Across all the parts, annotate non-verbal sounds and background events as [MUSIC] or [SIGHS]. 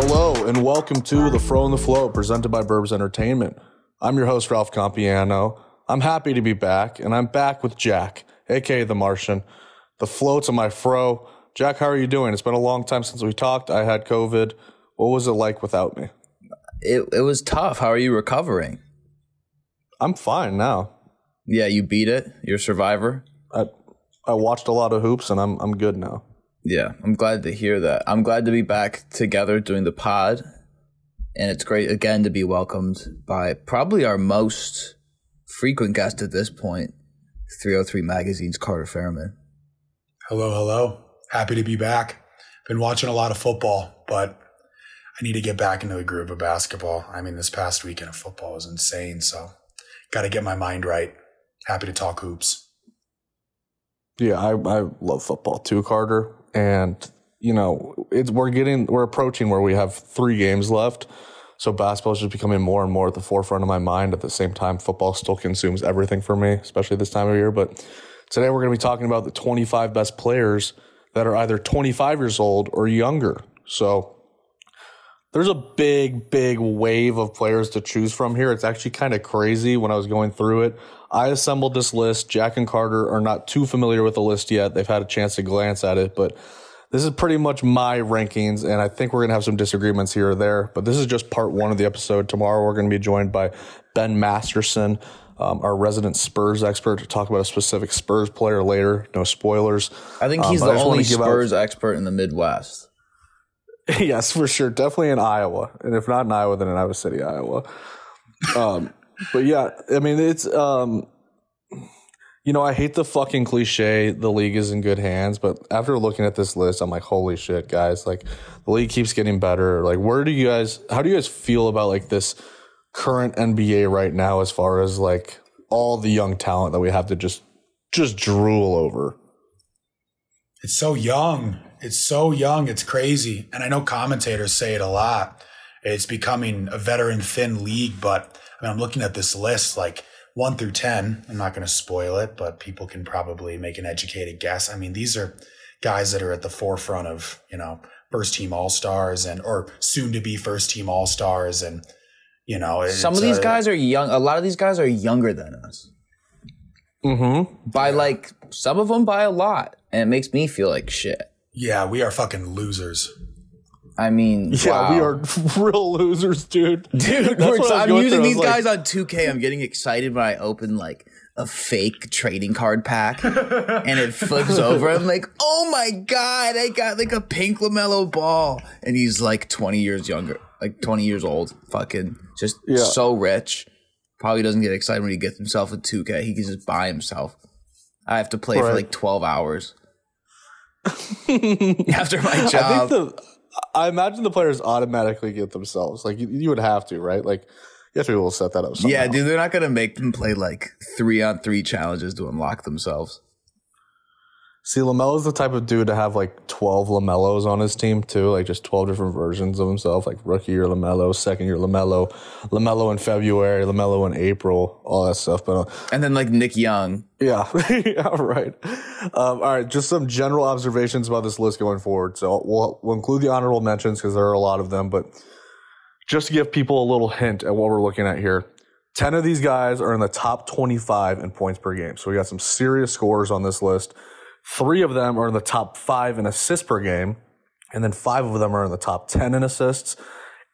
Hello and welcome to the Fro and the Flow presented by Burbs Entertainment. I'm your host, Ralph Compiano. I'm happy to be back, and I'm back with Jack, aka The Martian. The flow to my fro. Jack, how are you doing? It's been a long time since we talked. I had COVID. What was it like without me? It it was tough. How are you recovering? I'm fine now. Yeah, you beat it. You're a survivor. I I watched a lot of hoops and I'm I'm good now. Yeah, I'm glad to hear that. I'm glad to be back together doing the pod. And it's great again to be welcomed by probably our most frequent guest at this point, 303 Magazine's Carter Ferryman. Hello, hello. Happy to be back. Been watching a lot of football, but I need to get back into the groove of basketball. I mean, this past weekend of football was insane, so got to get my mind right. Happy to talk hoops. Yeah, I, I love football too, Carter. And you know, it's we're getting we're approaching where we have three games left. So basketball is just becoming more and more at the forefront of my mind. At the same time, football still consumes everything for me, especially this time of year. But today we're going to be talking about the 25 best players that are either 25 years old or younger. So there's a big, big wave of players to choose from here. It's actually kind of crazy when I was going through it. I assembled this list. Jack and Carter are not too familiar with the list yet. They've had a chance to glance at it, but this is pretty much my rankings, and I think we're going to have some disagreements here or there. But this is just part one of the episode. Tomorrow, we're going to be joined by Ben Masterson, um, our resident Spurs expert, to talk about a specific Spurs player later. No spoilers. I think Um, he's I the only give out- Spurs expert in the Midwest. [LAUGHS] yes, for sure. Definitely in Iowa. And if not in Iowa, then in Iowa City, Iowa. Um, but yeah, I mean, it's, um, you know, I hate the fucking cliche, the league is in good hands. But after looking at this list, I'm like, holy shit, guys. Like, the league keeps getting better. Like, where do you guys, how do you guys feel about like this current NBA right now as far as like all the young talent that we have to just, just drool over? It's so young. It's so young. It's crazy. And I know commentators say it a lot. It's becoming a veteran thin league, but I mean, I'm looking at this list like one through 10. I'm not going to spoil it, but people can probably make an educated guess. I mean, these are guys that are at the forefront of, you know, first team all stars and, or soon to be first team all stars. And, you know, Some of these uh, guys are young. A lot of these guys are younger than us. Mm-hmm. By like, some of them by a lot. And it makes me feel like shit. yeah, we are fucking losers. I mean, [LAUGHS] Yeah, we are [LAUGHS] real losers, dude. Dude, That's we're- what I was I'm using through. These like- guys on 2K. I'm getting excited when I open like a fake trading card pack [LAUGHS] and it flips over. I'm like, oh my God, I got like a pink LaMelo Ball. And he's like 20 years younger, like 20 years old. Fucking just Yeah. so rich. Probably doesn't get excited when he gets himself a 2K. He can just buy himself. I have to play for like 12 hours after my I job. think the I imagine the players automatically get themselves. Like you, you would have to, right? Like you have to be able to set that up. Somehow. Yeah, dude, they're not gonna make them play like three on three challenges to unlock themselves. See, Lamelo's the type of dude to have like twelve Lamelos on his team too, like just twelve different versions of himself. Like rookie year Lamelo, second year Lamelo, Lamelo in February, Lamelo in April, all that stuff. But uh, And then like Nick Young. Yeah, [LAUGHS] yeah, right. Um, all right, just some general observations about this list going forward. So we'll, we'll include the honorable mentions because there are a lot of them, but just to give people a little hint at what we're looking at here. 10 of these guys are in the top 25 in points per game. So we got some serious scores on this list. Three of them are in the top five in assists per game, and then five of them are in the top 10 in assists.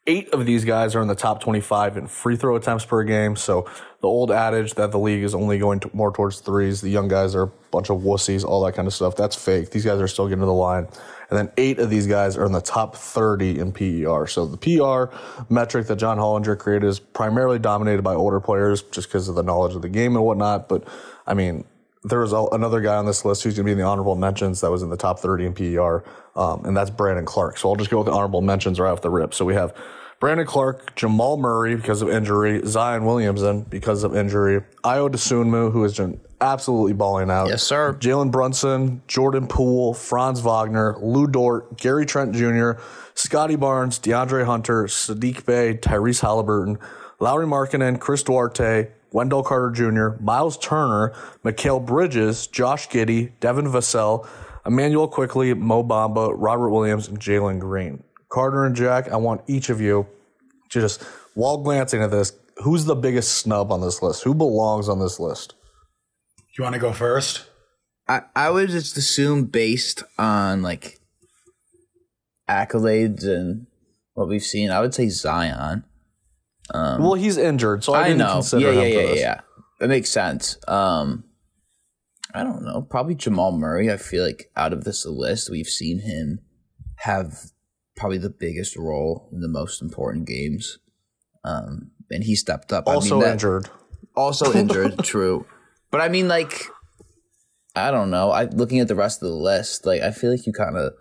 Eight of these guys are in the top 25 in free throw attempts per game. So the old adage that the league is only going to more towards threes, the young guys are a bunch of wussies, all that kind of stuff. That's fake. These guys are still getting to the line. And then eight of these guys are in the top 30 in PER. So the PER metric that John Hollinger created is primarily dominated by older players just because of the knowledge of the game and whatnot. But I mean, there was a, another guy on this list who's going to be in the honorable mentions that was in the top 30 in PER, um, and that's Brandon Clark. So I'll just go with the honorable mentions right off the rip. So we have Brandon Clark, Jamal Murray because of injury, Zion Williamson because of injury, Ayo Dosunmu, who has been absolutely balling out. Yes, sir. Jalen Brunson, Jordan Poole, Franz Wagner, Lu Dort, Gary Trent Jr., Scottie Barnes, DeAndre Hunter, Sadiq Bey, Tyrese Halliburton, Lauri Markkanen, Chris Duarte, Wendell Carter Jr., Miles Turner, Mikal Bridges, Josh Giddey, Devin Vassell, Immanuel Quickley, Mo Bamba, Robert Williams, and Jalen Green. Carter and Jack, I want each of you to just, while glancing at this, who's the biggest snub on this list? Who belongs on this list? You want to go first? I, I would just assume based on like accolades and what we've seen, I would say Zion. Um, well, he's injured, so I, I didn't know. consider yeah, him yeah, yeah, this. yeah. That makes sense. Um, I don't know. Probably Jamal Murray. I feel like out of this list, we've seen him have probably the biggest role in the most important games. Um, and he stepped up. Also I mean, that, injured. Also injured. [LAUGHS] true. But I mean, like, I don't know. I looking at the rest of the list, like, I feel like you kind of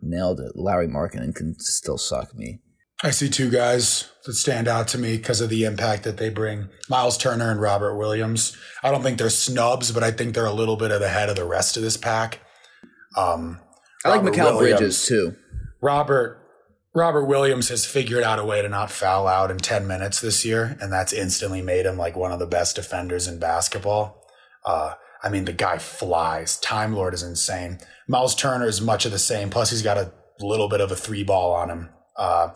nailed it. Lauri Markkanen can still suck me. I see two guys that stand out to me because of the impact that they bring. Miles Turner and Robert Williams. I don't think they're snubs, but I think they're a little bit of the head of the rest of this pack. Um, I like Mikal Bridges too. Robert Robert Williams has figured out a way to not foul out in 10 minutes this year, and that's instantly made him like one of the best defenders in basketball. Uh, I mean, the guy flies. Time Lord is insane. Miles Turner is much of the same. Plus, he's got a little bit of a three ball on him. Uh,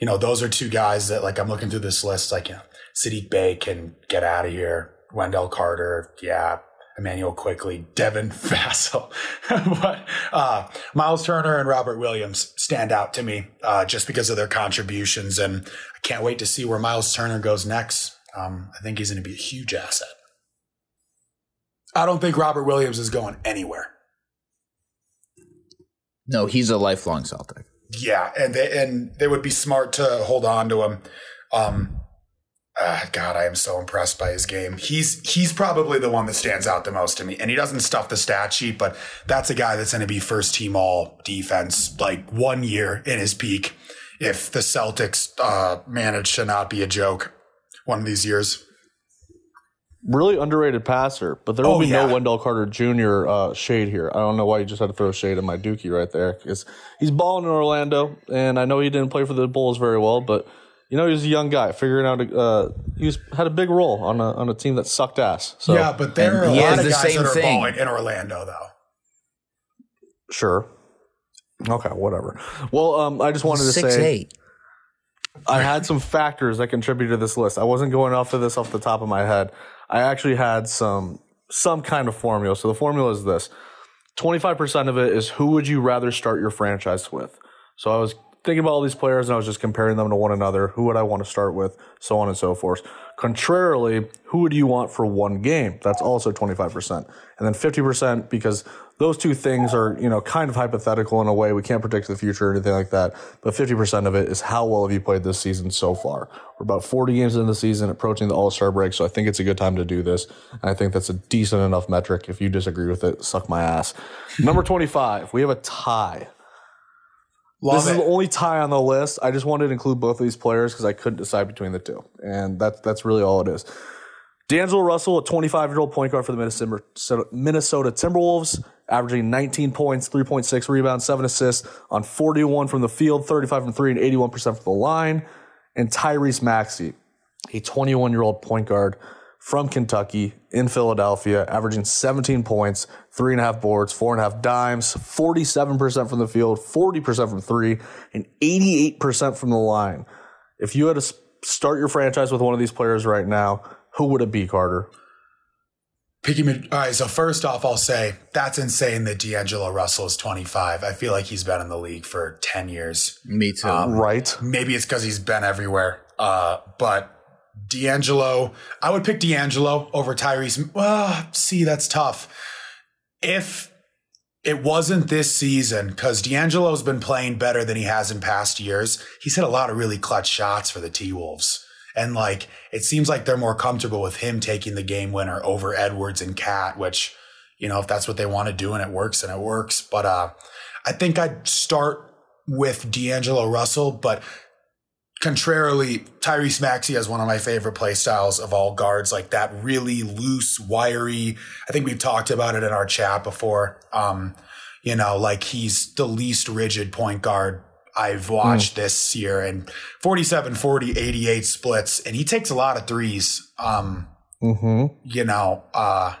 you know, those are two guys that like I'm looking through this list. Like, you know, Saddiq Bey can get out of here. Wendell Carter, yeah, Immanuel Quickley, Devin [LAUGHS] Vassell. [LAUGHS] but uh, Miles Turner and Robert Williams stand out to me uh, just because of their contributions. And I can't wait to see where Miles Turner goes next. Um, I think he's going to be a huge asset. I don't think Robert Williams is going anywhere. No, he's a lifelong Celtic. Yeah, and they, and they would be smart to hold on to him. Um, uh, God, I am so impressed by his game. He's he's probably the one that stands out the most to me, and he doesn't stuff the stat sheet, but that's a guy that's going to be first team all defense like one year in his peak. If the Celtics uh, manage to not be a joke one of these years, really underrated passer, but there will oh, be yeah. no Wendell Carter Jr. Uh, shade here. I don't know why you just had to throw shade at my Dookie right there because he's balling in Orlando, and I know he didn't play for the Bulls very well, but you know, he was a young guy figuring out. Uh, he was had a big role on a on a team that sucked ass. So yeah, but there are a lot of guys that are thing. balling in Orlando, though. Sure. Okay, whatever. Well, um, I just wanted to Six, say eight. I had some factors that contributed to this list. I wasn't going off of this off the top of my head. I actually had some some kind of formula. So the formula is this: twenty five percent of it is who would you rather start your franchise with. So I was thinking about all these players and I was just comparing them to one another. Who would I want to start with? So on and so forth. Contrarily, who would you want for one game? That's also 25%. And then 50% because those two things are, you know, kind of hypothetical in a way. We can't predict the future or anything like that. But 50% of it is how well have you played this season so far? We're about 40 games in the season, approaching the All Star break. So I think it's a good time to do this. And I think that's a decent enough metric. If you disagree with it, suck my ass. Number 25, we have a tie. Love this it. is the only tie on the list. I just wanted to include both of these players because I couldn't decide between the two, and that's that's really all it is. D'Angelo Russell, a 25 year old point guard for the Minnesota Timberwolves, averaging 19 points, 3.6 rebounds, 7 assists on 41 from the field, 35 from 3, and 81% from the line. And Tyrese Maxey, a 21 year old point guard from Kentucky in Philadelphia, averaging 17 points, three and a half boards, four and a half dimes, 47% from the field, 40% from three, and 88% from the line. If you had to start your franchise with one of these players right now, who would it be, Carter? Picking me. All right. So first off, I'll say that's insane that D'Angelo Russell is 25. I feel like he's been in the league for 10 years. Me too. Um, right. Maybe it's because he's been everywhere. Uh, but D'Angelo, I would pick D'Angelo over Tyrese. Well, see, that's tough. If it wasn't this season, because D'Angelo's been playing better than he has in past years, he's hit a lot of really clutch shots for the T Wolves. And like, it seems like they're more comfortable with him taking the game winner over Edwards and KAT, which, you know, if that's what they want to do and it works, and it works. But uh, I think I'd start with D'Angelo Russell, but Contrarily, Tyrese Maxey has one of my favorite play styles of all guards, like that really loose, wiry. I think we've talked about it in our chat before. Um, you know, like he's the least rigid point guard I've watched mm. this year and 47, 40, 88 splits. And he takes a lot of threes. Um, mm-hmm. you know, uh,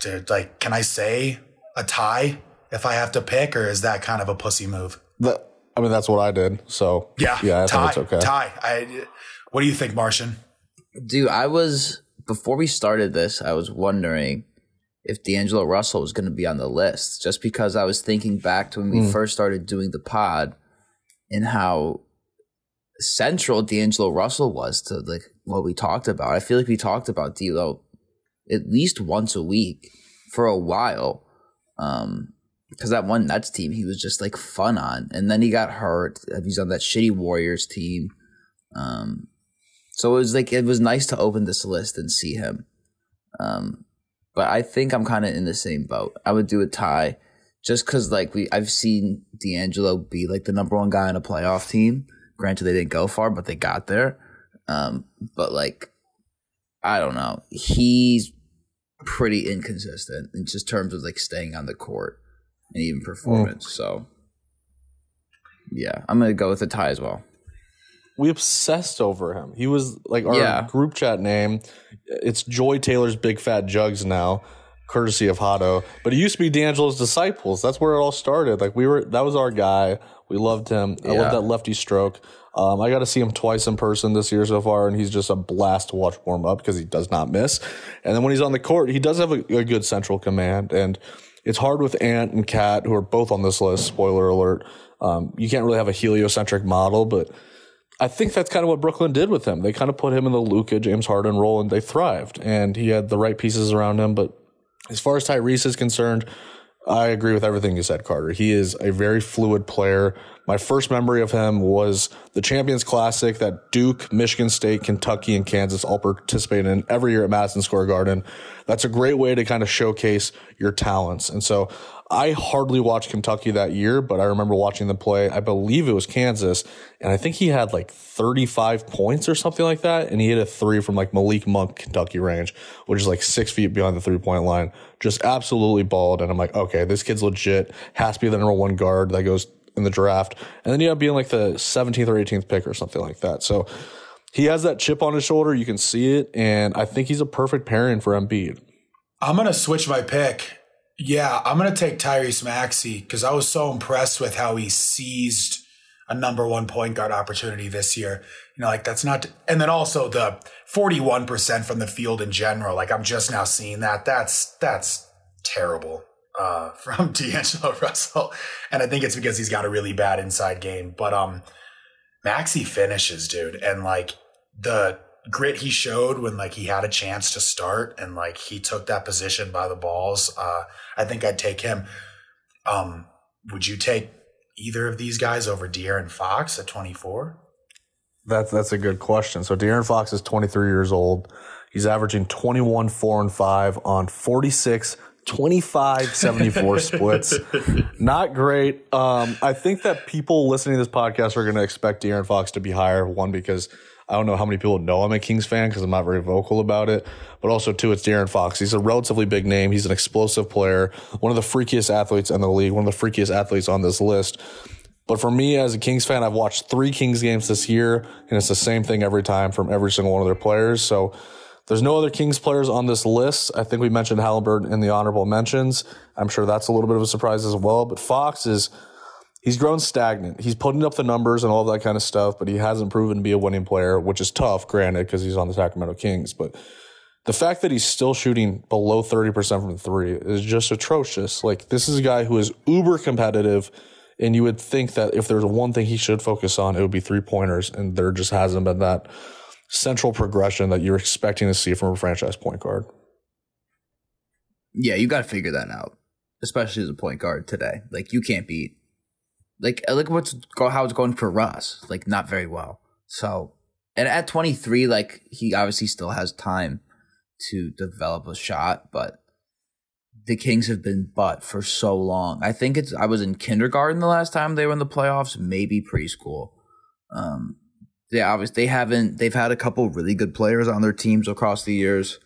dude, like, can I say a tie if I have to pick or is that kind of a pussy move? The, I mean, that's what I did. So Yeah, yeah, I tie, think it's okay. Ty, I, what do you think, Martian? Dude, I was before we started this, I was wondering if D'Angelo Russell was going to be on the list, just because I was thinking back to when we Mm. first started doing the pod and how central D'Angelo Russell was to like what we talked about. I feel like we talked about D'Lo at least once a week for a while. Um, because that one Nets team, he was just like fun on, and then he got hurt. He's on that shitty Warriors team. Um, so it was like it was nice to open this list and see him. Um, but I think I'm kind of in the same boat. I would do a tie, just because like we I've seen D'Angelo be like the number one guy on a playoff team. Granted, they didn't go far, but they got there. Um, but like, I don't know. He's pretty inconsistent in just terms of like staying on the court and even performance. So, yeah, I'm gonna go with a tie as well. we obsessed over him. He was like our Yeah. group chat name. It's Joy Taylor's Big Fat Jugs now, courtesy of Hotto. But it used to be D'Angelo's Disciples. That's where it all started. Like we were, that was our guy. We loved him. I Yeah. love that lefty stroke. Um, I got to see him twice in person this year so far, and he's just a blast to watch warm up because he does not miss. And then when he's on the court, he does have a, a good central command. And it's hard with Ant and KAT, who are both on this list. Spoiler alert. Um, you can't really have a heliocentric model, but I think that's kind of what Brooklyn did with him. They kind of put him in the Luka James Harden role and they thrived. And he had the right pieces around him. But as far as Tyrese is concerned, I agree with everything you said, Carter. He is a very fluid player. My first memory of him was the Champions Classic that Duke, Michigan State, Kentucky, and Kansas all participate in every year at Madison Square Garden. That's a great way to kind of showcase your talents. And so I hardly watched Kentucky that year, but I remember watching them play. I believe it was Kansas, and I think he had like 35 points or something like that. And he hit a three from like Malik Monk, Kentucky range, which is like six feet beyond the three point line. Just absolutely balled. And I'm like, okay, this kid's legit. Has to be the number one guard that goes in the draft. And then you end up being like the 17th or 18th pick or something like that. So he has that chip on his shoulder. You can see it. And I think he's a perfect pairing for Embiid. I'm gonna switch my pick. Yeah, I'm gonna take Tyrese Maxey because I was so impressed with how he seized a number one point guard opportunity this year. You know, like that's not, and then also the 41% from the field in general. Like I'm just now seeing that. That's that's terrible uh, [LAUGHS] from D'Angelo Russell, and I think it's because he's got a really bad inside game. But um, Maxey finishes, dude, and like the grit he showed when like he had a chance to start and like he took that position by the balls. Uh, I think I'd take him. Um, would you take either of these guys over De'Aaron Fox at 24? That's that's a good question. So De'Aaron Fox is 23 years old. He's averaging 21, 4, and 5 on 46, 25, 74 [LAUGHS] splits. Not great. Um, I think that people listening to this podcast are going to expect De'Aaron Fox to be higher. One, because I don't know how many people know I'm a Kings fan because I'm not very vocal about it. But also, too, it's De'Aaron Fox. He's a relatively big name. He's an explosive player, one of the freakiest athletes in the league, one of the freakiest athletes on this list. But for me as a Kings fan, I've watched three Kings games this year, and it's the same thing every time from every single one of their players. So there's no other Kings players on this list. I think we mentioned Halliburton in the honorable mentions. I'm sure that's a little bit of a surprise as well. But Fox is he's grown stagnant. He's putting up the numbers and all that kind of stuff, but he hasn't proven to be a winning player, which is tough, granted, because he's on the Sacramento Kings. But the fact that he's still shooting below 30% from three is just atrocious. Like, this is a guy who is uber competitive, and you would think that if there's one thing he should focus on, it would be three pointers, and there just hasn't been that central progression that you're expecting to see from a franchise point guard. Yeah, you got to figure that out, especially as a point guard today. Like you can't beat. Like look what's how it's going for Russ. Like not very well. So and at 23, like he obviously still has time to develop a shot, but the Kings have been butt for so long. I think it's I was in kindergarten the last time they were in the playoffs, maybe preschool. Um, they obviously they haven't they've had a couple really good players on their teams across the years.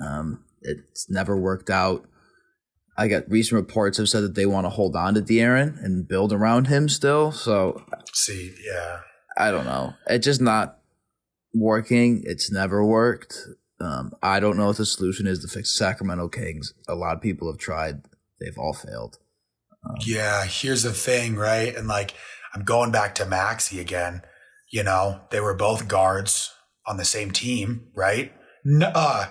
Um, it's never worked out. I got recent reports have said that they want to hold on to De'Aaron and build around him still. So See, yeah. I don't know. It's just not working. It's never worked. Um, I don't know if the solution is to fix Sacramento Kings. A lot of people have tried. They've all failed. Yeah, here's the thing, right? And like, I'm going back to Maxey again. You know, they were both guards on the same team, right? No, uh,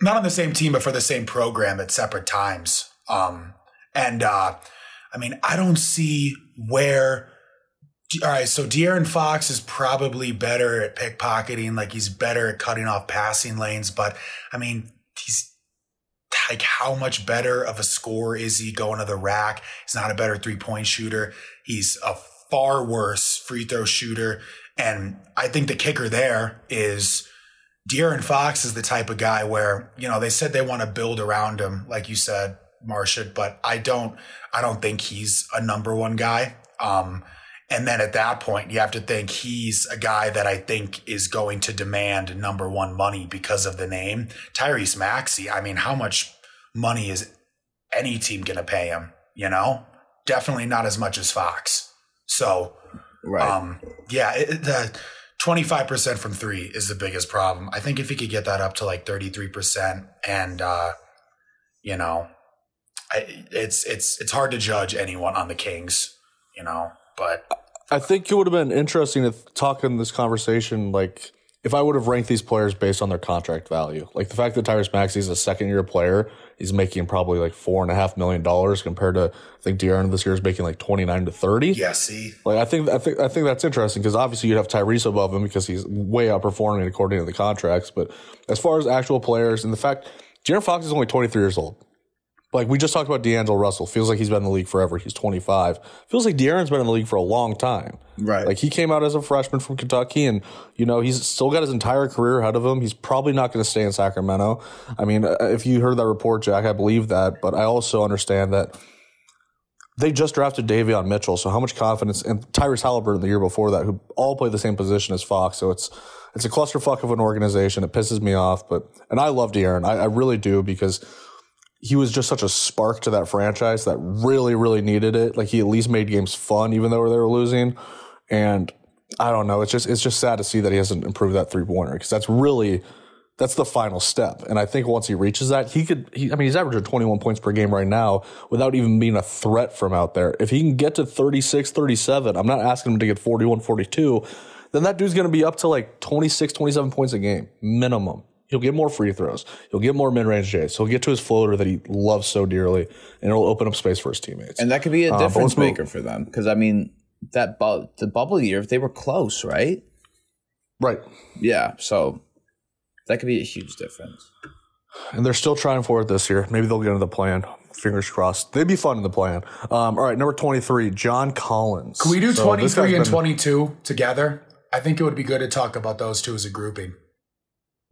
not on the same team, but for the same program at separate times. Um, and uh, I mean, I don't see where. All right, so De'Aaron Fox is probably better at pickpocketing, like he's better at cutting off passing lanes. But I mean, he's like, how much better of a scorer is he going to the rack? He's not a better three point shooter. He's a far worse free throw shooter. And I think the kicker there is De'Aaron Fox is the type of guy where, you know, they said they want to build around him, like you said, Martian, but I don't, I don't think he's a number one guy. Um, and then at that point, you have to think he's a guy that I think is going to demand number one money because of the name. Tyrese Maxey, I mean, how much money is any team going to pay him? You know, definitely not as much as Fox. So, right. um, yeah, it, the 25% from three is the biggest problem. I think if he could get that up to like 33% and, uh, you know, I, it's, it's, it's hard to judge anyone on the Kings, you know, but I think it would have been interesting to talk in this conversation, like if I would have ranked these players based on their contract value. Like the fact that Tyrese Maxey is a second year player, he's making probably like four and a half million dollars compared to I think De'Aaron this year is making like twenty nine to thirty. Yeah, see, like I think I think I think that's interesting because obviously you'd have Tyrese above him because he's way outperforming according to the contracts. But as far as actual players and the fact, De'Aaron Fox is only twenty three years old. Like we just talked about D'Angelo Russell. Feels like he's been in the league forever. He's 25. Feels like De'Aaron's been in the league for a long time. Right. Like he came out as a freshman from Kentucky and, you know, he's still got his entire career ahead of him. He's probably not going to stay in Sacramento. I mean, uh, if you heard that report, Jack, I believe that, but I also understand that they just drafted Davion Mitchell. So how much confidence and Tyrese Halliburton the year before that, who all play the same position as Fox. So it's, it's a clusterfuck of an organization. It pisses me off, but, and I love De'Aaron. I, I really do because he was just such a spark to that franchise that really, really needed it. Like he at least made games fun, even though they were losing. And I don't know. It's just it's just sad to see that he hasn't improved that three pointer because that's really that's the final step. And I think once he reaches that, he could. He, I mean, he's averaging 21 points per game right now without even being a threat from out there. If he can get to 36, 37, I'm not asking him to get 41, 42. Then that dude's going to be up to like 26, 27 points a game minimum. He'll get more free throws. He'll get more mid range Jays. He'll get to his floater that he loves so dearly, and it'll open up space for his teammates. And that could be a uh, difference uh, maker for them because I mean that bu- the bubble year if they were close, right? Right. Yeah. So that could be a huge difference. And they're still trying for it this year. Maybe they'll get into the plan. Fingers crossed. They'd be fun in the plan. Um, all right, number twenty-three, John Collins. Can we do so twenty-three and been, twenty-two together? I think it would be good to talk about those two as a grouping.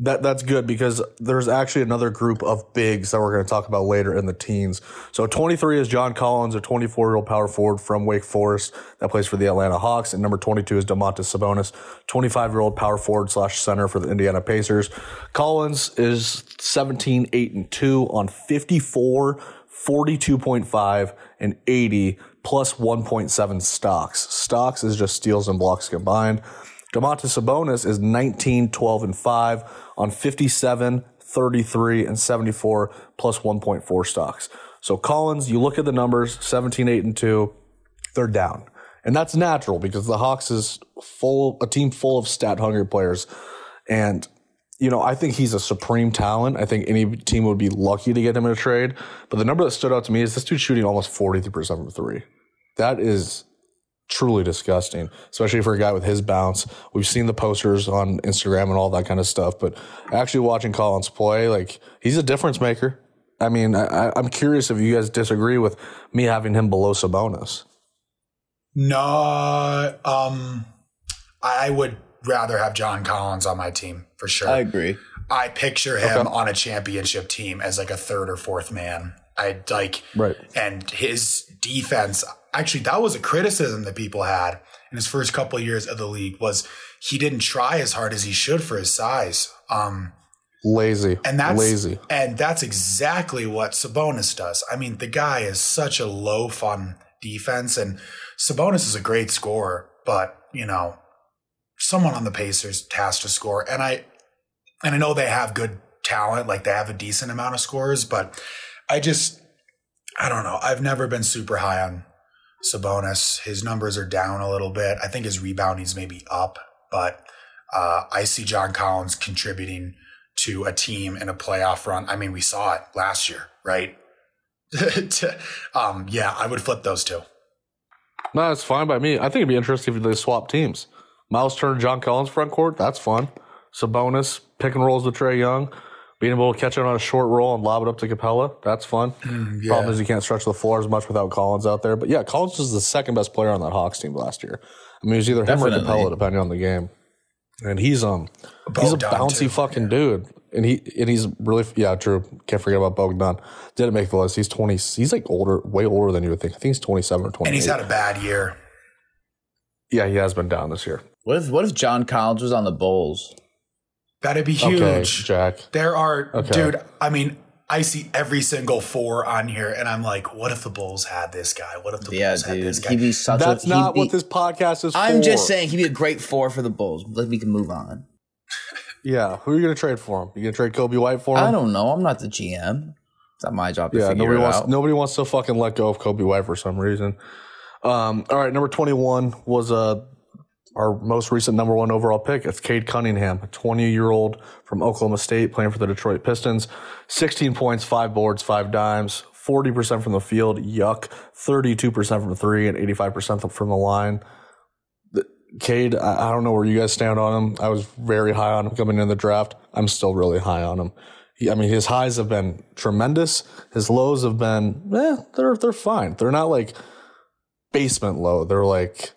That that's good because there's actually another group of bigs that we're going to talk about later in the teens. So 23 is John Collins, a 24 year old power forward from Wake Forest that plays for the Atlanta Hawks, and number 22 is Domantas Sabonis, 25 year old power forward slash center for the Indiana Pacers. Collins is 17, 8 and 2 on 54, 42.5 and 80 plus 1.7 stocks. Stocks is just steals and blocks combined. Domantas Sabonis is 19, 12, and 5 on 57, 33, and 74 plus 1.4 stocks. So Collins, you look at the numbers, 17, 8, and 2, they're down. And that's natural because the Hawks is full, a team full of stat hungry players. And, you know, I think he's a supreme talent. I think any team would be lucky to get him in a trade. But the number that stood out to me is this dude shooting almost 43% from three. That is truly disgusting, especially for a guy with his bounce. We've seen the posters on Instagram and all that kind of stuff, but actually watching Collins play, like he's a difference maker. I mean, I, am curious if you guys disagree with me having him below Sabonis. No, um, I would rather have John Collins on my team for sure. I agree. I picture him okay. on a championship team as like a third or fourth man. I like, right. And his defense, actually that was a criticism that people had in his first couple of years of the league was he didn't try as hard as he should for his size. Um, lazy and that's lazy and that's exactly what Sabonis does. I mean, the guy is such a low fun defense, and Sabonis is a great scorer, but you know, someone on the Pacers has to score, and I and I know they have good talent, like they have a decent amount of scores, but I just I don't know. I've never been super high on Sabonis. His numbers are down a little bit. I think his rebounding's maybe up, but uh, I see John Collins contributing to a team in a playoff run. I mean, we saw it last year, right? [LAUGHS] um, yeah, I would flip those two. No, it's fine by me. I think it'd be interesting if they swap teams. Miles Turner, John Collins front court. That's fun. Sabonis pick and rolls with Trae Young, being able to catch it on a short roll and lob it up to Capela. That's fun. yeah. Problem is you can't stretch the floor as much without Collins out there. But yeah, Collins was the second best player on that Hawks team last year. I mean, it was either him or Capela, depending on the game. And he's um he's a bouncy too. fucking dude. And he and he's really yeah, true. Can't forget about Bogdan. Didn't make the list. He's twenty. He's like older, way older than you would think. I think he's twenty seven or twenty. And he's had a bad year. yeah, he has been down this year. What if what if John Collins was on the Bulls? That'd be huge. Okay, Jack. There are, Okay. dude. I mean, I see every single four on here, and I'm like, what if the Bulls had this guy? What if the Yeah, Bulls had this dude. guy? He'd be such That's a. he'd not be- what this podcast is for. I'm for. just saying he'd be a great four for the Bulls. Let we can move on. [LAUGHS] Yeah, who are you going to trade for him? You going to trade Coby White for him? I don't know. I'm not the GM. It's not my job to Yeah, figure nobody it wants out. nobody wants to fucking let go of Coby White for some reason. Um, all right, number twenty one was uh, our most recent number one overall pick. It's Cade Cunningham, a twenty year old from Oklahoma State playing for the Detroit Pistons. Sixteen points, five boards, five dimes, forty percent from the field. Yuck. Thirty two percent from three and eighty five percent from the line. Cade, I, I don't know where you guys stand on him. I was very high on him coming in the draft. I'm still really high on him. He, I mean, his highs have been tremendous. His lows have been, eh, they're they're fine. They're not like basement low. They're like,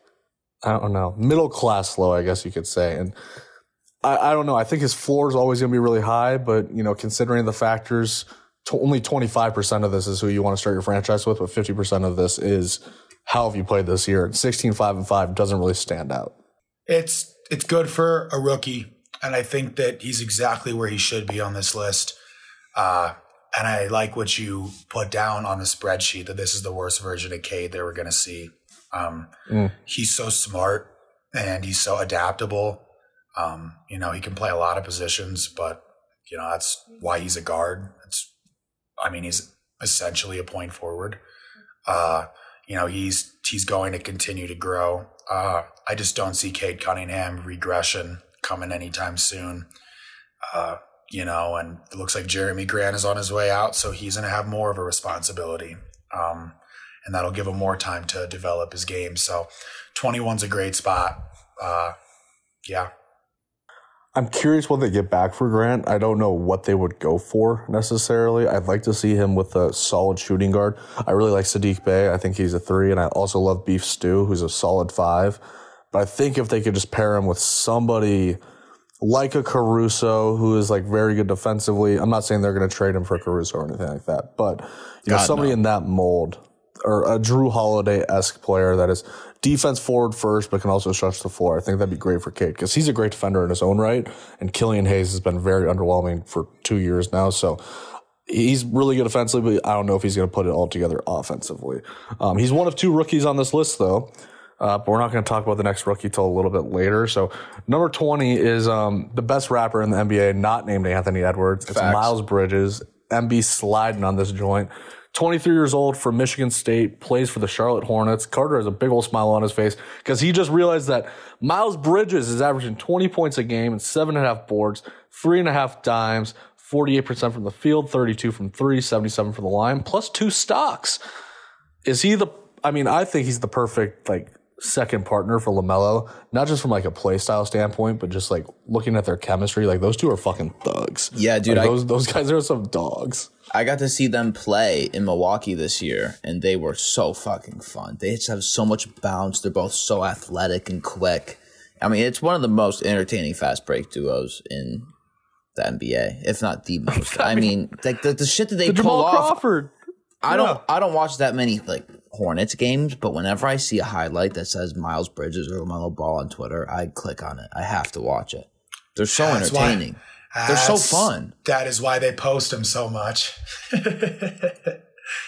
I don't know, middle class low, I guess you could say. And I, I don't know. I think his floor is always going to be really high, but you know, considering the factors, to only 25% of this is who you want to start your franchise with, but 50% of this is how have you played this year? And 16, 5, and 5 doesn't really stand out. it's it's good for a rookie, and I think that he's exactly where he should be on this list. Uh, and I like what you put down on the spreadsheet that this is the worst version of Cade that we're going to see. Um, Mm. He's so smart and he's so adaptable. Um, you know, he can play a lot of positions, but you know that's why he's a guard. It's, I mean, he's essentially a point forward. Uh, you know, he's he's going to continue to grow. Uh, I just don't see Cade Cunningham regression coming anytime soon. Uh, you know, and it looks like Jerami Grant is on his way out, so he's going to have more of a responsibility. Um, and that'll give him more time to develop his game. So 21's a great spot. Uh, yeah. I'm curious what they get back for Grant. I don't know what they would go for necessarily. I'd like to see him with a solid shooting guard. I really like Sadiq Bey. I think he's a three, and I also love Beef Stew, who's a solid five. But I think if they could just pair him with somebody like a Caruso, who is like very good defensively. I'm not saying they're going to trade him for Caruso or anything like that, but you know, somebody no. in that mold or a Jrue Holiday esque player that is defense forward first, but can also stretch the floor. I think that'd be great for Cade because he's a great defender in his own right. And Killian Hayes has been very underwhelming for two years now. So he's really good offensively, but I don't know if he's going to put it all together offensively. Um, he's one of two rookies on this list, though. Uh, but we're not going to talk about the next rookie till a little bit later. So number 20 is um, the best rapper in the NBA, not named Anthony Edwards. It's Facts. Miles Bridges. MB sliding on this joint. 23 years old from Michigan State, plays for the Charlotte Hornets. Carter has a big old smile on his face because he just realized that Miles Bridges is averaging 20 points a game and seven and a half boards, three and a half dimes, 48% from the field, 32 from three, 77 from the line, plus two stocks. Is he the, I mean, I think he's the perfect, like, second partner for LaMelo, not just from like a play style standpoint, but just like looking at their chemistry. Like, those two are fucking thugs. Yeah, dude, Like, I- those, those guys are some dogs. I got to see them play in Milwaukee this year, and they were so fucking fun. They just have so much bounce. They're both so athletic and quick. I mean, it's one of the most entertaining fast break duos in the NBA, if not the most. [LAUGHS] I mean, like the, the shit that they The pull Jamal off. Crawford. I don't I don't watch that many like Hornets games, but whenever I see a highlight that says Miles Bridges or LaMelo Ball on Twitter, I click on it. I have to watch it. They're so That's why- entertaining. They're so fun. That is why they post them so much.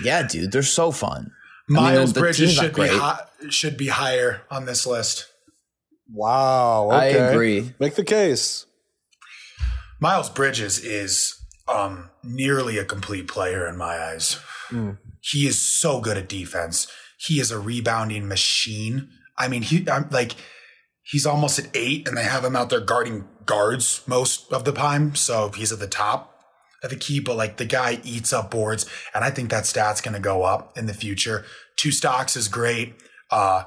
Yeah, dude, they're so fun. I mean, Miles the Bridges should be hi- should be higher on this list. Wow. I agree. Make the case. Miles Bridges is um, nearly a complete player in my eyes. Hmm. He is so good at defense. he is a rebounding machine. I mean, he I'm like he's almost at eight, and they have him out there guarding guards most of the time, so he's at the top of the key. But like the guy eats up boards, and I think that stat's going to go up in the future. Two stocks is great. Uh,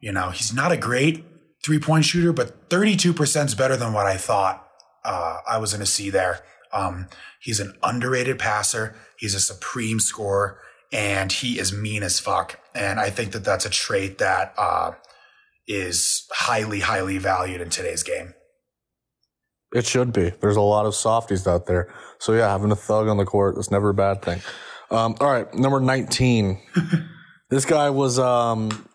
you know, he's not a great three point shooter, but 32% is better than what I thought uh, I was going to see there. Um, he's an underrated passer. He's a supreme scorer and he is mean as fuck. And I think that that's a trait that uh, is highly, highly valued in today's game. It should be. There's a lot of softies out there. So yeah, having a thug on the court is never a bad thing. Um, all right, number 19. [LAUGHS] this guy was um,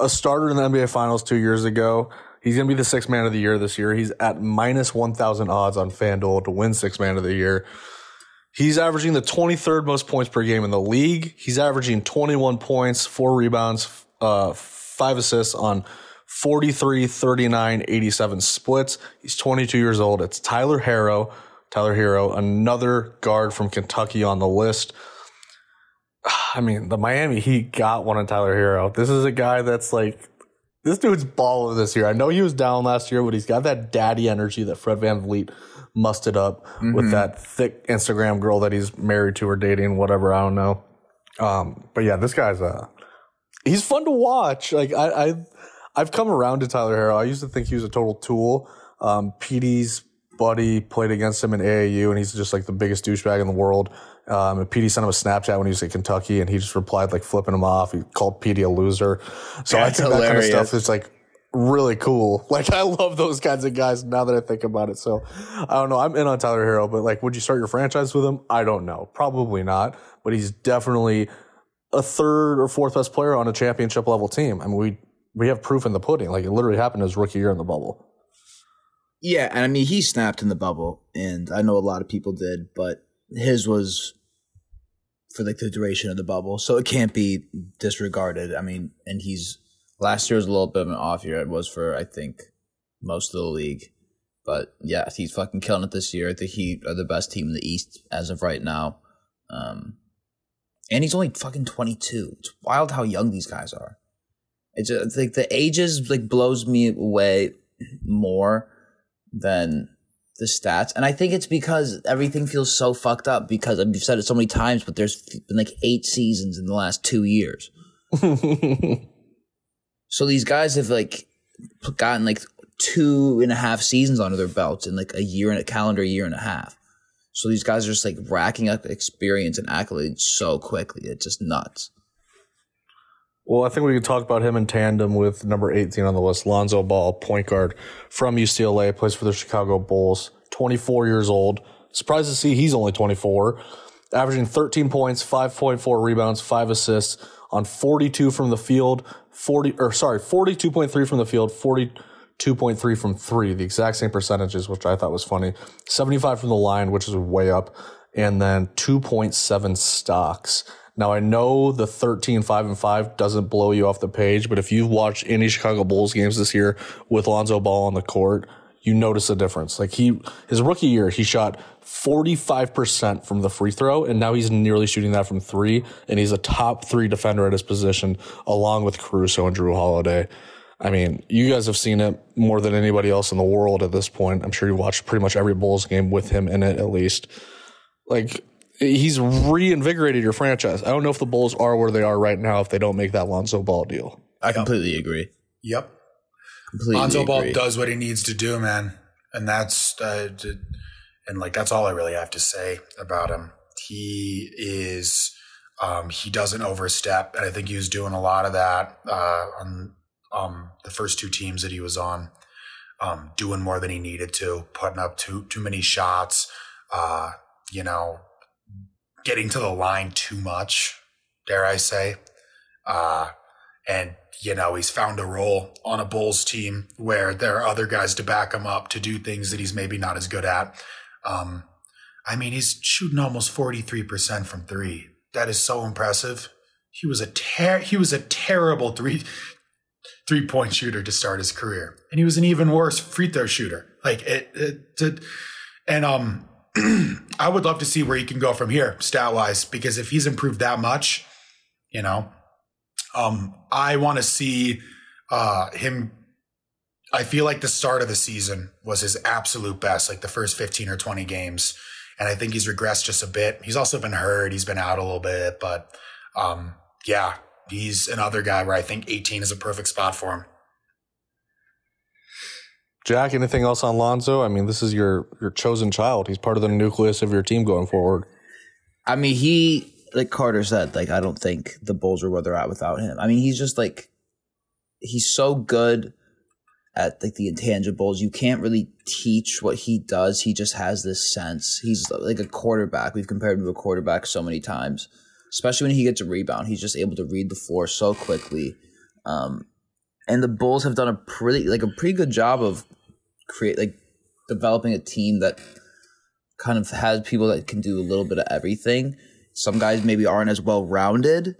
a starter in the NBA Finals two years ago. He's going to be the sixth man of the year this year. He's at minus 1,000 odds on FanDuel to win sixth man of the year. He's averaging the 23rd most points per game in the league. He's averaging 21 points, four rebounds, uh, five assists on 43, 39, 87 splits. He's 22 years old. It's Tyler Herro. Tyler Herro, another guard from Kentucky on the list. [SIGHS] I mean, the Miami Heat got one on Tyler Herro. This is a guy that's like, this dude's baller this year. I know he was down last year, but he's got that daddy energy that Fred Van VanVleet musted up mm-hmm. with that thick Instagram girl that he's married to or dating, whatever. I don't know. Um, but yeah, this guy's uh he's fun to watch. Like I, I I've come around to Tyler Herro. I used to think he was a total tool. Um, PD's buddy played against him in AAU, and he's just like the biggest douchebag in the world. Um, and PD sent him a Snapchat when he was at Kentucky, and he just replied like flipping him off. He called PD a loser. So That's I think hilarious. that kind of stuff is like really cool. [LAUGHS] Like I love those kinds of guys now that I think about it. So I don't know. I'm in on Tyler Herro, but like, would you start your franchise with him? I don't know. Probably not. But he's definitely a third or fourth best player on a championship level team. I mean, we we have proof in the pudding. Like it literally happened his rookie year in the bubble. Yeah, and I mean he snapped in the bubble, and I know a lot of people did, but his was for like the duration of the bubble, so it can't be disregarded. I mean, and he's last year was a little bit of an off year. It was for I think most of the league, but yeah, he's fucking killing it this year. The Heat are the best team in the East as of right now, um, and he's only fucking twenty two. It's wild how young these guys are. It's just, like the ages like blows me away more than the stats. And I think it's because everything feels so fucked up because I've said it so many times, but there's been like eight seasons in the last two years. [LAUGHS] so these guys have like gotten like two and a half seasons under their belts in like a year and a calendar year and a half. So these guys are just like racking up experience and accolades so quickly. It's just nuts. Well, I think we could talk about him in tandem with number 18 on the list, Lonzo Ball, point guard from UCLA, plays for the Chicago Bulls, 24 years old. Surprised to see he's only 24, averaging 13 points, 5.4 rebounds, 5 assists on 42 from the field, 40 or sorry, 42.3 from the field, 42.3 from 3, the exact same percentages, which I thought was funny. 75 from the line, which is way up, and then 2.7 stocks. Now I know the 13, 5 and 5 doesn't blow you off the page, but if you've watched any Chicago Bulls games this year with Lonzo Ball on the court, you notice a difference. Like he, his rookie year, he shot 45% from the free throw, and now he's nearly shooting that from three, and he's a top three defender at his position, along with Caruso and Jrue Holiday. I mean, you guys have seen it more than anybody else in the world at this point. I'm sure you watched pretty much every Bulls game with him in it, at least. Like, he's reinvigorated your franchise. I don't know if the Bulls are where they are right now if they don't make that Lonzo Ball deal. I completely agree. Yep. Completely Lonzo agree. Ball does what he needs to do, man, and that's uh, and like that's all I really have to say about him. He is um, he doesn't overstep, and I think he was doing a lot of that uh, on um, the first two teams that he was on, um, doing more than he needed to, putting up too too many shots. Uh, you know, getting to the line too much, dare I say. Uh, and, you know, he's found a role on a Bulls team where there are other guys to back him up to do things that he's maybe not as good at. Um, I mean, he's shooting almost 43% from three. That is so impressive. He was a ter- he was a terrible three three point shooter to start his career, and he was an even worse free throw shooter. Like it, it, it and um, [CLEARS THROAT] I would love to see where he can go from here, stat wise, because if he's improved that much, you know, Um, I want to see uh, him. I feel like the start of the season was his absolute best, like the first 15 or 20 games. And I think he's regressed just a bit. He's also been hurt. He's been out a little bit, but um, yeah, he's another guy where I think 18 is a perfect spot for him. Jack, anything else on Lonzo? I mean, this is your your chosen child. He's part of the nucleus of your team going forward. I mean, he like Carter said, like I don't think the Bulls are where they're at without him. I mean, he's just like he's so good at like the intangibles. You can't really teach what he does. He just has this sense. He's like a quarterback. We've compared him to a quarterback so many times, especially when he gets a rebound. He's just able to read the floor so quickly. Um, and the Bulls have done a pretty like a pretty good job of create like developing a team that kind of has people that can do a little bit of everything. Some guys maybe aren't as well rounded,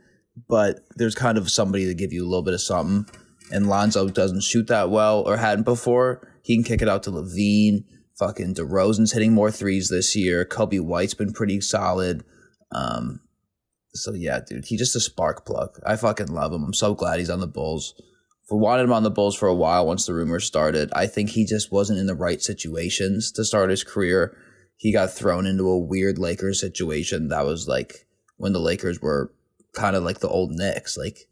but there's kind of somebody to give you a little bit of something. And Lonzo doesn't shoot that well or hadn't before. He can kick it out to LaVine. Fucking DeRozan's hitting more threes this year. Coby White's been pretty solid. Um, so yeah, dude, he just a spark plug. I fucking love him. I'm so glad he's on the Bulls. For wanted him on the Bulls for a while once the rumors started. I think he just wasn't in the right situations to start his career. He got thrown into a weird Lakers situation that was like when the Lakers were kind of like the old Knicks. Like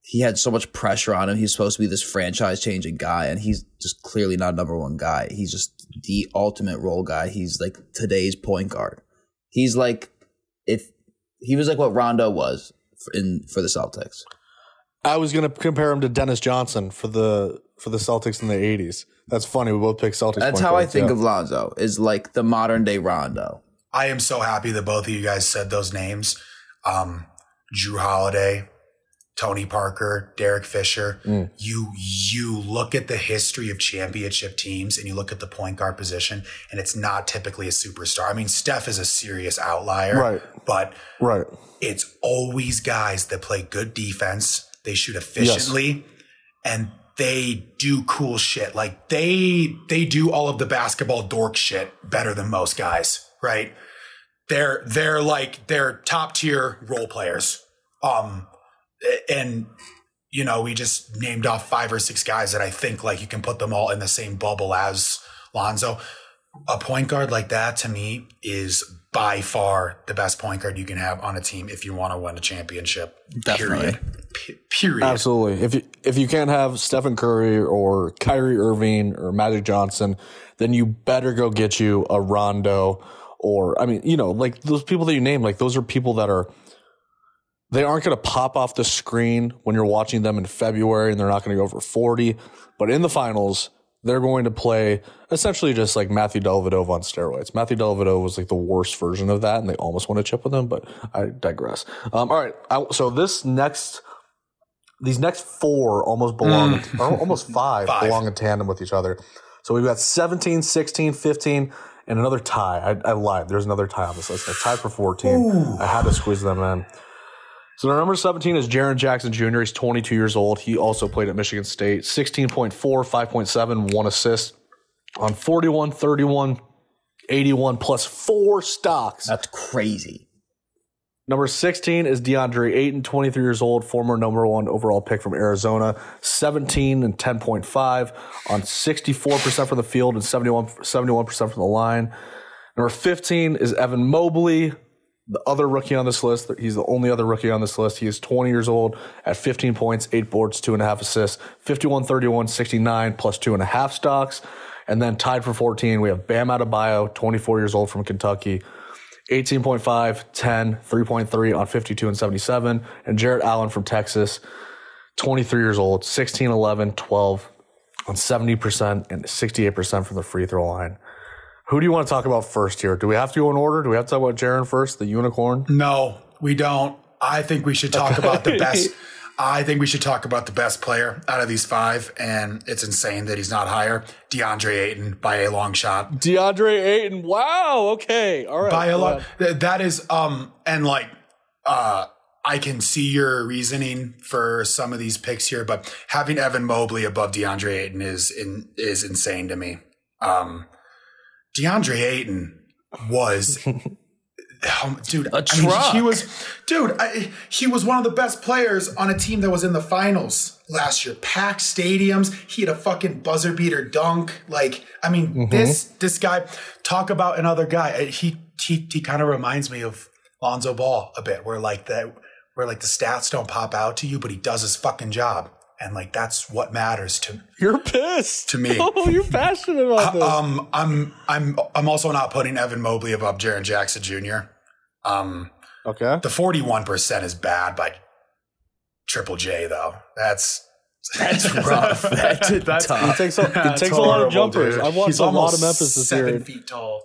he had so much pressure on him. He's supposed to be this franchise changing guy, and he's just clearly not number one guy. He's just the ultimate role guy. He's like today's point guard. He's like if he was like what Rondo was in for the Celtics. I was going to compare him to Dennis Johnson for the for the Celtics in the '80s. That's funny. We both picked Celtics. That's how I think yeah. of Lonzo. Is like the modern day Rondo. I am so happy that both of you guys said those names. Um, Jrue Holiday, Tony Parker, Derek Fisher. Mm. You you look at the history of championship teams and you look at the point guard position, and it's not typically a superstar. I mean, Steph is a serious outlier, right? But right, it's always guys that play good defense. They shoot efficiently, yes. and they do cool shit. Like they they do all of the basketball dork shit better than most guys, right? They're they're like they're top tier role players. Um and you know, we just named off five or six guys that I think like you can put them all in the same bubble as Lonzo. A point guard like that to me is by far the best point guard you can have on a team if you want to win a championship. Definitely. Period. P- period. Absolutely. If you if you can't have Stephen Curry or Kyrie Irving or Magic Johnson, then you better go get you a Rondo or I mean, you know, like those people that you name, like those are people that are they aren't going to pop off the screen when you're watching them in February and they're not going to go for 40, but in the finals, they're going to play essentially just like Matthew Dellavedova on steroids. Matthew Dellavedova was like the worst version of that, and they almost won a chip with him, but I digress. Um, all right, I, so this next, these next four almost belong, mm. almost [LAUGHS] five, five belong in tandem with each other. So we've got 17, 16, 15, and another tie. I, I lied. There's another tie on this list. I tied for 14. Ooh. I had to squeeze them in. So number 17 is Jaren Jackson Jr. He's 22 years old. He also played at Michigan State. 16.4, 5.7, one assist on 41, 31, 81 plus four stocks. That's crazy. Number 16 is DeAndre Ayton, 23 years old, former number one overall pick from Arizona, 17 and 10.5 on 64% from the field and 71, 71% from the line. Number 15 is Evan Mobley, the other rookie on this list, he's the only other rookie on this list. He is 20 years old at 15 points, eight boards, two and a half assists, 51, 31, 69 plus two and a half stocks. And then tied for 14, we have Bam Adebayo, 24 years old from Kentucky, 18.5, 10, 3.3 on 52 and 77. And Jarrett Allen from Texas, 23 years old, 16, 11, 12 on 70% and 68% from the free throw line. Who do you want to talk about first here? Do we have to go in order? Do we have to talk about Jaren first, the unicorn? No, we don't. I think we should talk okay. about the best. [LAUGHS] I think we should talk about the best player out of these five, and it's insane that he's not higher. DeAndre Ayton by a long shot. DeAndre Ayton. Wow. Okay. All right. By a long. That is um and like uh I can see your reasoning for some of these picks here, but having Evan Mobley above DeAndre Ayton is in, is insane to me. Um, DeAndre Ayton was [LAUGHS] Oh, dude, A I mean, he was, dude, I, he was one of the best players on a team that was in the finals last year. Packed stadiums. He had a fucking buzzer beater dunk. Like, I mean, this this guy. Talk about another guy. Uh, He he he kind of reminds me of Lonzo Ball a bit, where like that, where like the stats don't pop out to you, but he does his fucking job, and like that's what matters to You're pissed To me. [LAUGHS] Oh, you're passionate about this. Um, I'm I'm I'm also not putting Evan Mobley above Jaren Jackson Jr. Um, okay. the 41 percent is bad by Triple J though. That's [LAUGHS] That's rough. [LAUGHS] That's, That's- tough. He takes a, he that's takes a lot of jumpers. dude. I've watched He's a lot of Memphis this seven year. feet tall,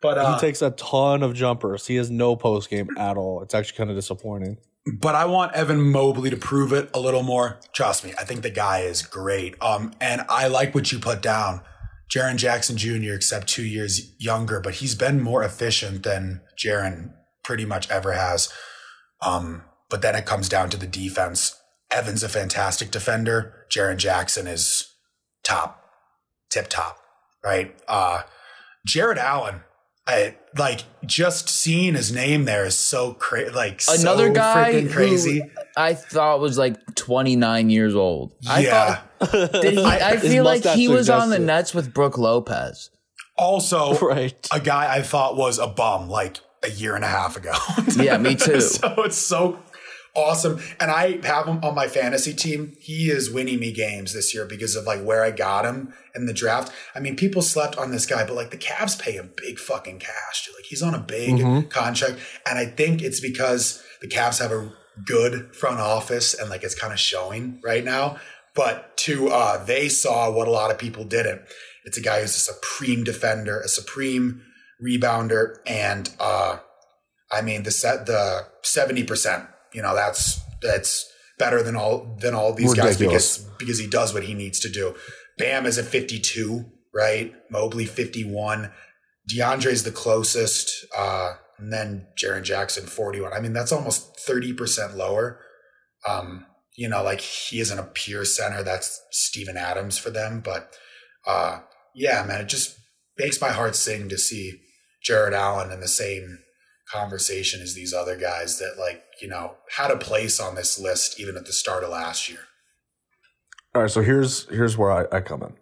but uh, he takes a ton of jumpers. He has no post game at all. It's actually kind of disappointing. But I want Evan Mobley to prove it a little more. Trust me, I think the guy is great. Um, and I like what you put down. Jaren Jackson Jr. except two years younger, but he's been more efficient than Jaren pretty much ever has. Um, but then it comes down to the defense. Evan's a fantastic defender. Jaren Jackson is top, tip top, right? Uh, Jarrett Allen, I like just seeing his name there is so crazy. Like Another so guy freaking crazy. who I thought was like 29 years old. I yeah. thought did he, [LAUGHS] I, His feel like he was on the suggests it. Nets with Brook Lopez. also, [LAUGHS] Right. a guy I thought was a bum like a year and a half ago. Yeah, me [LAUGHS] too. so it's so awesome. And I have him on my fantasy team. He is winning me games this year because of like where I got him in the draft. I mean, people slept on this guy, but like the Cavs pay him big fucking cash. Dude. Like he's on a big contract. And I think it's because the Cavs have a good front office and like it's kind of showing right now. But to uh they saw what a lot of people didn't. It's a guy who's a supreme defender, a supreme rebounder, and uh I mean the set the seventy percent. You know that's that's better than all than all these guys because because he does what he needs to do. Bam is at fifty two, right? Mobley fifty one. DeAndre's the closest, uh, and then Jaren Jackson forty one. I mean that's almost thirty percent lower. Um, you know, like he isn't a pure center. That's Steven Adams for them, but uh, yeah, man, it just makes my heart sing to see Jarrett Allen in the same conversation as these other guys that like you know had a place on this list even at the start of last year. All right, so here's here's where I, I come in.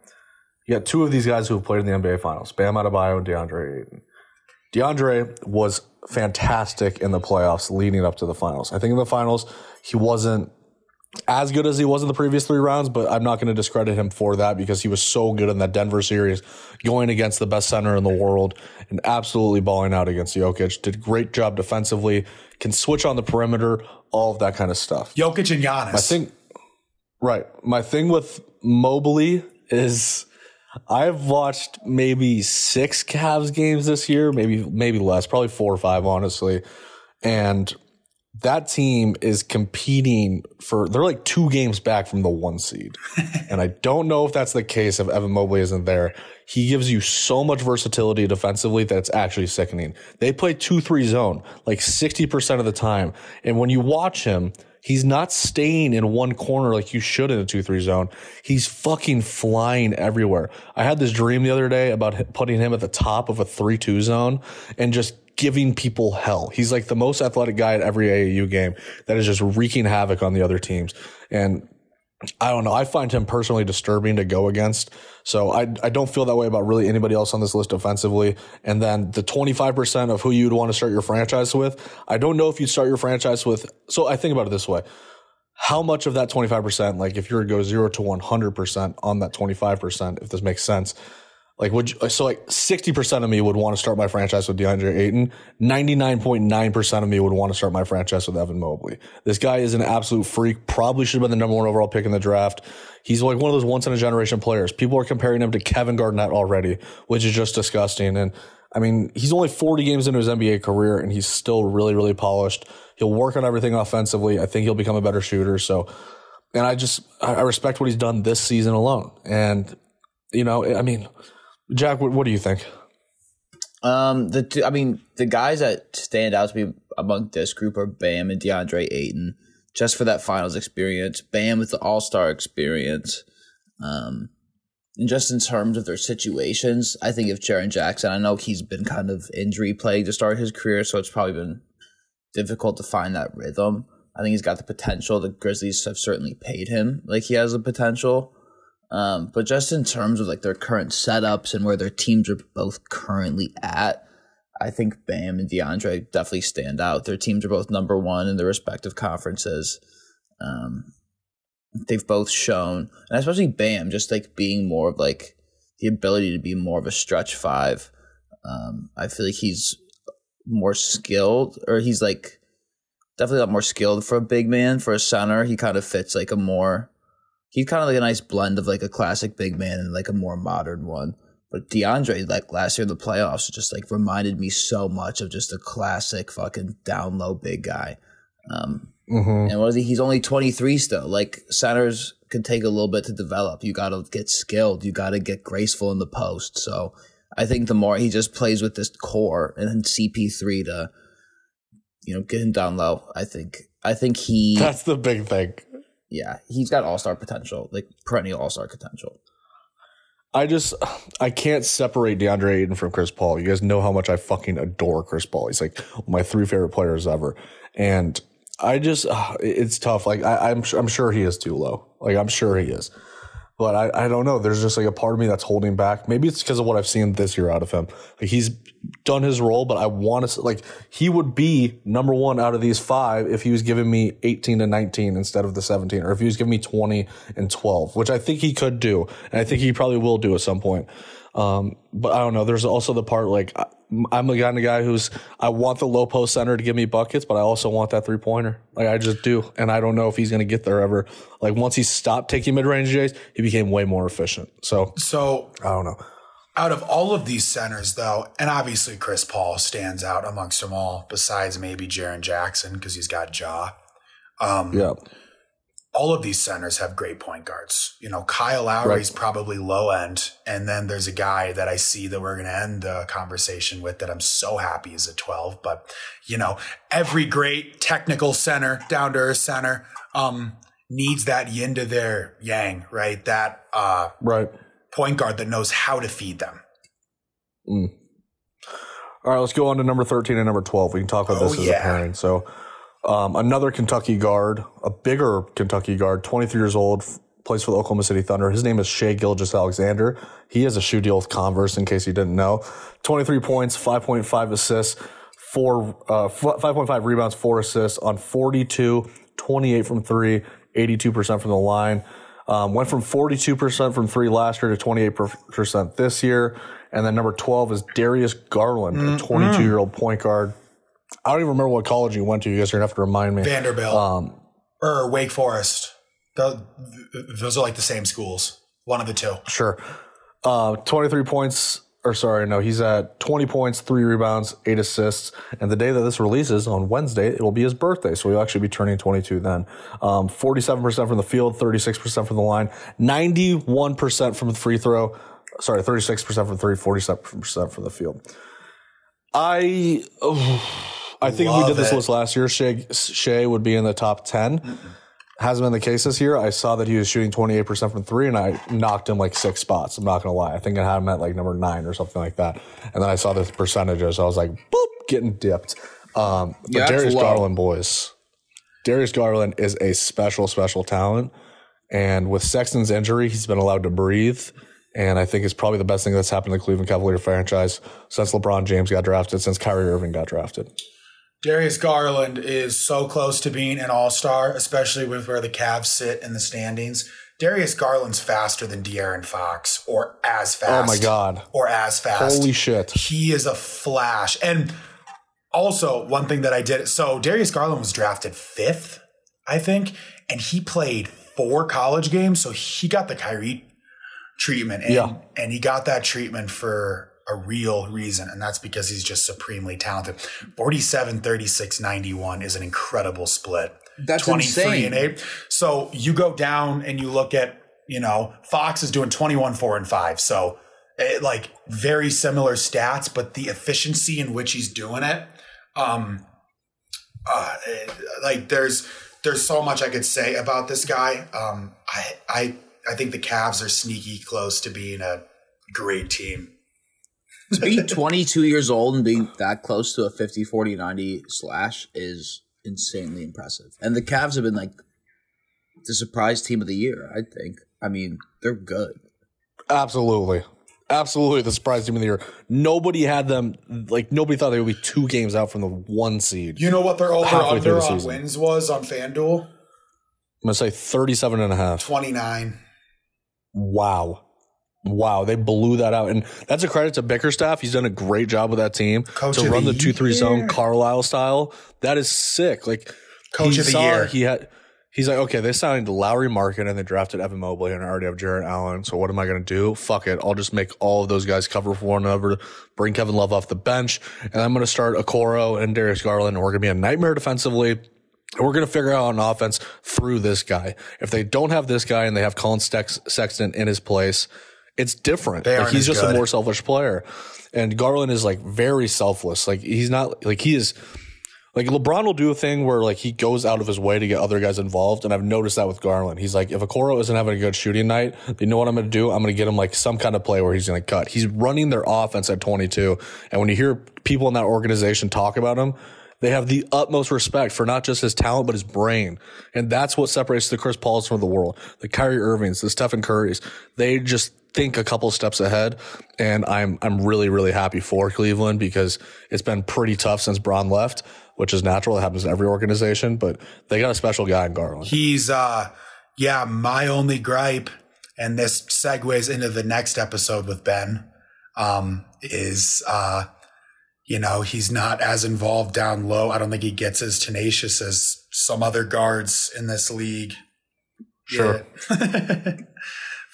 You got two of these guys who have played in the NBA Finals: Bam Adebayo and DeAndre Ayton. DeAndre was fantastic in the playoffs leading up to the finals. I think in the finals he wasn't as good as he was in the previous three rounds, but I'm not going to discredit him for that because he was so good in that Denver series, going against the best center in the world and absolutely balling out against Jokic. Did great job defensively, can switch on the perimeter, all of that kind of stuff. Jokic and Giannis. I think right. My thing with Mobley is I've watched maybe six Cavs games this year, maybe maybe less, probably four or five, honestly. And that team is competing for they're like two games back from the one seed. [LAUGHS] and I don't know if that's the case if Evan Mobley isn't there. He gives you so much versatility defensively that it's actually sickening. They play 2-3 zone like 60% of the time. And when you watch him, he's not staying in one corner like you should in a 2-3 zone. He's fucking flying everywhere. I had this dream the other day about putting him at the top of a 3-2 zone and just giving people hell. He's like the most athletic guy at every AAU game that is just wreaking havoc on the other teams. And I don't know. I find him personally disturbing to go against. So I, I don't feel that way about really anybody else on this list offensively. And then the 25% of who you'd want to start your franchise with, I don't know if you'd start your franchise with. So I think about it this way. How much of that 25%, like if you were to go zero to 100% on that 25%, if this makes sense, like would you, uh, so like 60% of me would want to start my franchise with DeAndre Ayton. 99.9% of me would want to start my franchise with Evan Mobley. This guy is an absolute freak. Probably should have been the number one overall pick in the draft. He's like one of those once in a generation players. People are comparing him to Kevin Garnett already, which is just disgusting. And I mean, he's only 40 games into his NBA career and he's still really, really polished. He'll work on everything offensively. I think he'll become a better shooter. So, and I just, I respect what he's done this season alone. And, you know, I mean, Jack, what, what do you think? Um, the two, I mean, the guys that stand out to me among this group are Bam and DeAndre Ayton, just for that finals experience. Bam with the All Star experience. Um, And just in terms of their situations, I think if Jaren Jackson, I know he's been kind of injury plagued to start his career, so it's probably been difficult to find that rhythm. I think he's got the potential. The Grizzlies have certainly paid him like he has the potential. Um, but just in terms of like their current setups and where their teams are both currently at, I think Bam and DeAndre definitely stand out. Their teams are both number one in their respective conferences. Um, they've both shown, and especially Bam, just like being more of like the ability to be more of a stretch five. Um, I feel like he's more skilled, or he's like definitely a lot more skilled for a big man. For a center, he kind of fits like a more. He's kind of like a nice blend of like a classic big man and like a more modern one. But DeAndre, like last year in the playoffs, just like reminded me so much of just a classic fucking down low big guy. Um, Mm-hmm. and what is he? He's only 23 still. Like centers can take a little bit to develop. You got to get skilled. You got to get graceful in the post. So I think the more he just plays with this core and then CP3 to, you know, get him down low. I think I think he, That's the big thing. Yeah, he's got all star potential, like perennial all star potential. I just I can't separate DeAndre Ayton from Chris Paul. You guys know how much I fucking adore Chris Paul. He's like my three favorite players ever, and I just it's tough. Like I, I'm I'm sure he is too low. Like I'm sure he is, but I I don't know. There's just like a part of me that's holding back. Maybe it's because of what I've seen this year out of him. Like he's done his role, but I want to like he would be number one out of these five if he was giving me 18 and 19 instead of the 17, or if he was giving me 20 and 12, which I think he could do, and I think he probably will do at some point. Um, but I don't know. There's also the part like I- I'm the kind of guy who's I want the low post center to give me buckets, but I also want that three pointer. Like I just do, and I don't know if he's going to get there ever. Like once he stopped taking mid range Jays, he became way more efficient. So So I don't know. out of all of these centers, though, and obviously Chris Paul stands out amongst them all, besides maybe Jaren Jackson because he's got jaw. Um, Yeah, all of these centers have great point guards. You know, Kyle Lowry's probably low end, and then there's a guy that I see that we're going to end the conversation with that I'm so happy is a 12. But you know, every great technical center, down to earth center, um, needs that yin to their yang, right? That uh, right. point guard that knows how to feed them. All right, let's go on to number 13 and number 12. We can talk about Oh, this as yeah. a pairing. So, um, another Kentucky guard, a bigger Kentucky guard, 23 years old, plays for the Oklahoma City Thunder. His name is Shai Gilgeous-Alexander. He has a shoe deal with Converse, in case you didn't know. 23 points, 5.5 assists, four, uh, f- 5.5 rebounds, four assists on 42, 28 from three, 82% from the line. Um, went from 42% from three last year to 28% this year. And then number 12 is Darius Garland, a 22 year old point guard. I don't even remember what college you went to. You guys are going to have to remind me. Vanderbilt Um, or Wake Forest. Tho- th- Those are like the same schools. One of the two. Sure. Uh, 23 points, or sorry, no, he's at 20 points, three rebounds, eight assists. And the day that this releases on Wednesday, it will be his birthday. So he'll actually be turning 22 then. Um, 47% from the field, 36% from the line, 91% from the free throw. Sorry, 36% from three, 47% from the field. I, I think if we did this it. list last year, Shai, Shai would be in the top 10 hasn't been the case this year. I saw that he was shooting 28% from three and I knocked him like six spots. I'm not going to lie. I think I had him at like number nine or something like that. And then I saw the percentages. I was like, boop, getting dipped. Um, but Yeah, Darius low. Garland, boys. Darius Garland is a special, special talent. And with Sexton's injury, he's been allowed to breathe. And I think it's probably the best thing that's happened to the Cleveland Cavalier franchise since LeBron James got drafted, since Kyrie Irving got drafted. Darius Garland is so close to being an all star, especially with where the Cavs sit in the standings. Darius Garland's faster than De'Aaron Fox, or as fast. Oh my God. Or as fast. Holy shit. He is a flash. And also, one thing that I did so Darius Garland was drafted fifth, I think, and he played four college games. So he got the Kyrie treatment. And, Yeah. and he got that treatment for a real reason. And that's because he's just supremely talented. 47, 36, 91 is an incredible split. That's 23 insane. and 8. So you go down and you look at, you know, Fox is doing 21, 4, and 5. So eh, like very similar stats, but the efficiency in which he's doing it, um, uh, eh, like there's there's so much I could say about this guy. Um, I I I think the Cavs are sneaky close to being a great team. To be 22 years old and being that close to a 50 40 90 slash is insanely impressive and the Cavs have been like the surprise team of the year I think I mean they're good Absolutely. Absolutely the surprise team of the year. Nobody had them like nobody thought they would be two games out from the one seed. You know what their over Halfway through under the on season. wins was on FanDuel? I'm gonna say 37 and a half. 29. Wow. Wow, they blew that out. And that's a credit to Bickerstaff. He's done a great job with that team Coach to run the the 2 3 zone Carlisle style. That is sick. Like, Coach he of the saw year. He had. He's like, okay, they signed Lauri Markkanen and they drafted Evan Mobley and I already have Jarrett Allen. So what am I going to do? Fuck it. I'll just make all of those guys cover for one another, bring Kevin Love off the bench, and I'm going to start Okoro and Darius Garland. And we're going to be a nightmare defensively. And we're going to figure out an offense through this guy. If they don't have this guy and they have Collin Stex- Sexton in his place, it's different. Like, he's just a more selfish player. And Garland is like very selfless. Like he's not like he is like LeBron will do a thing where like he goes out of his way to get other guys involved, and I've noticed that with Garland. He's like, if Okoro isn't having a good shooting night, you know what I'm going to do? I'm going to get him like some kind of play where he's going to cut. He's running their offense at 22, and when you hear people in that organization talk about him, they have the utmost respect for not just his talent but his brain, and that's what separates the Chris Pauls from the world, the Kyrie Irvings, the Stephen Currys. They just think a couple steps ahead, and I'm I'm really really happy for Cleveland because it's been pretty tough since Bron left, which is natural. It happens to every organization, but they got a special guy in Garland. He's uh yeah, my only gripe, and this segues into the next episode with Ben, um, is uh, you know, he's not as involved down low. I don't think he gets as tenacious as some other guards in this league. Sure. Yeah. [LAUGHS]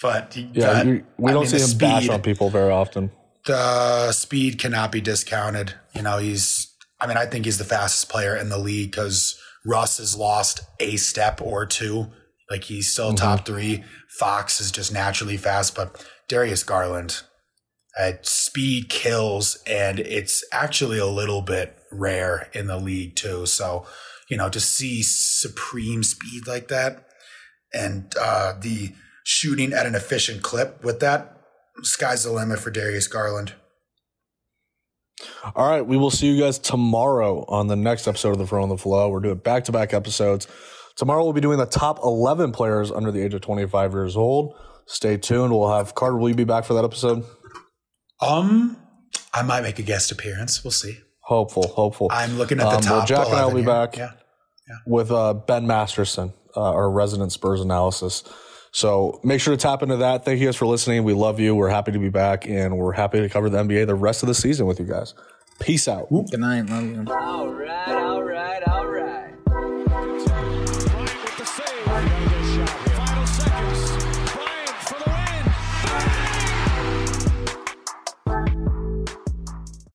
but Yeah, you, we I don't mean, see him bash on people very often. the speed cannot be discounted. You know, he's, I mean, I think he's the fastest player in the league because Russ has lost a step or two. Like he's still top three. Fox is just naturally fast, but Darius Garland, uh, speed kills, and it's actually a little bit rare in the league too. So, you know, to see supreme speed like that and uh, the shooting at an efficient clip with that, sky's the limit for Darius Garland. All right, we will see you guys tomorrow on the next episode of the Fro and the Flow. We're doing back to back episodes. Tomorrow we'll be doing the top 11 players under the age of 25 years old. Stay tuned. We'll have Carter. Will you be back for that episode? Um, I might make a guest appearance. We'll see. Hopeful, hopeful. I'm looking at the Um, top. well, Jack and I will be here. back. Yeah. with uh, Ben Masterson, uh, our resident Spurs analysis. So make sure to tap into that. Thank you guys for listening. We love you. We're happy to be back, and we're happy to cover the NBA the rest of the season with you guys. Peace out. good night love you Alright,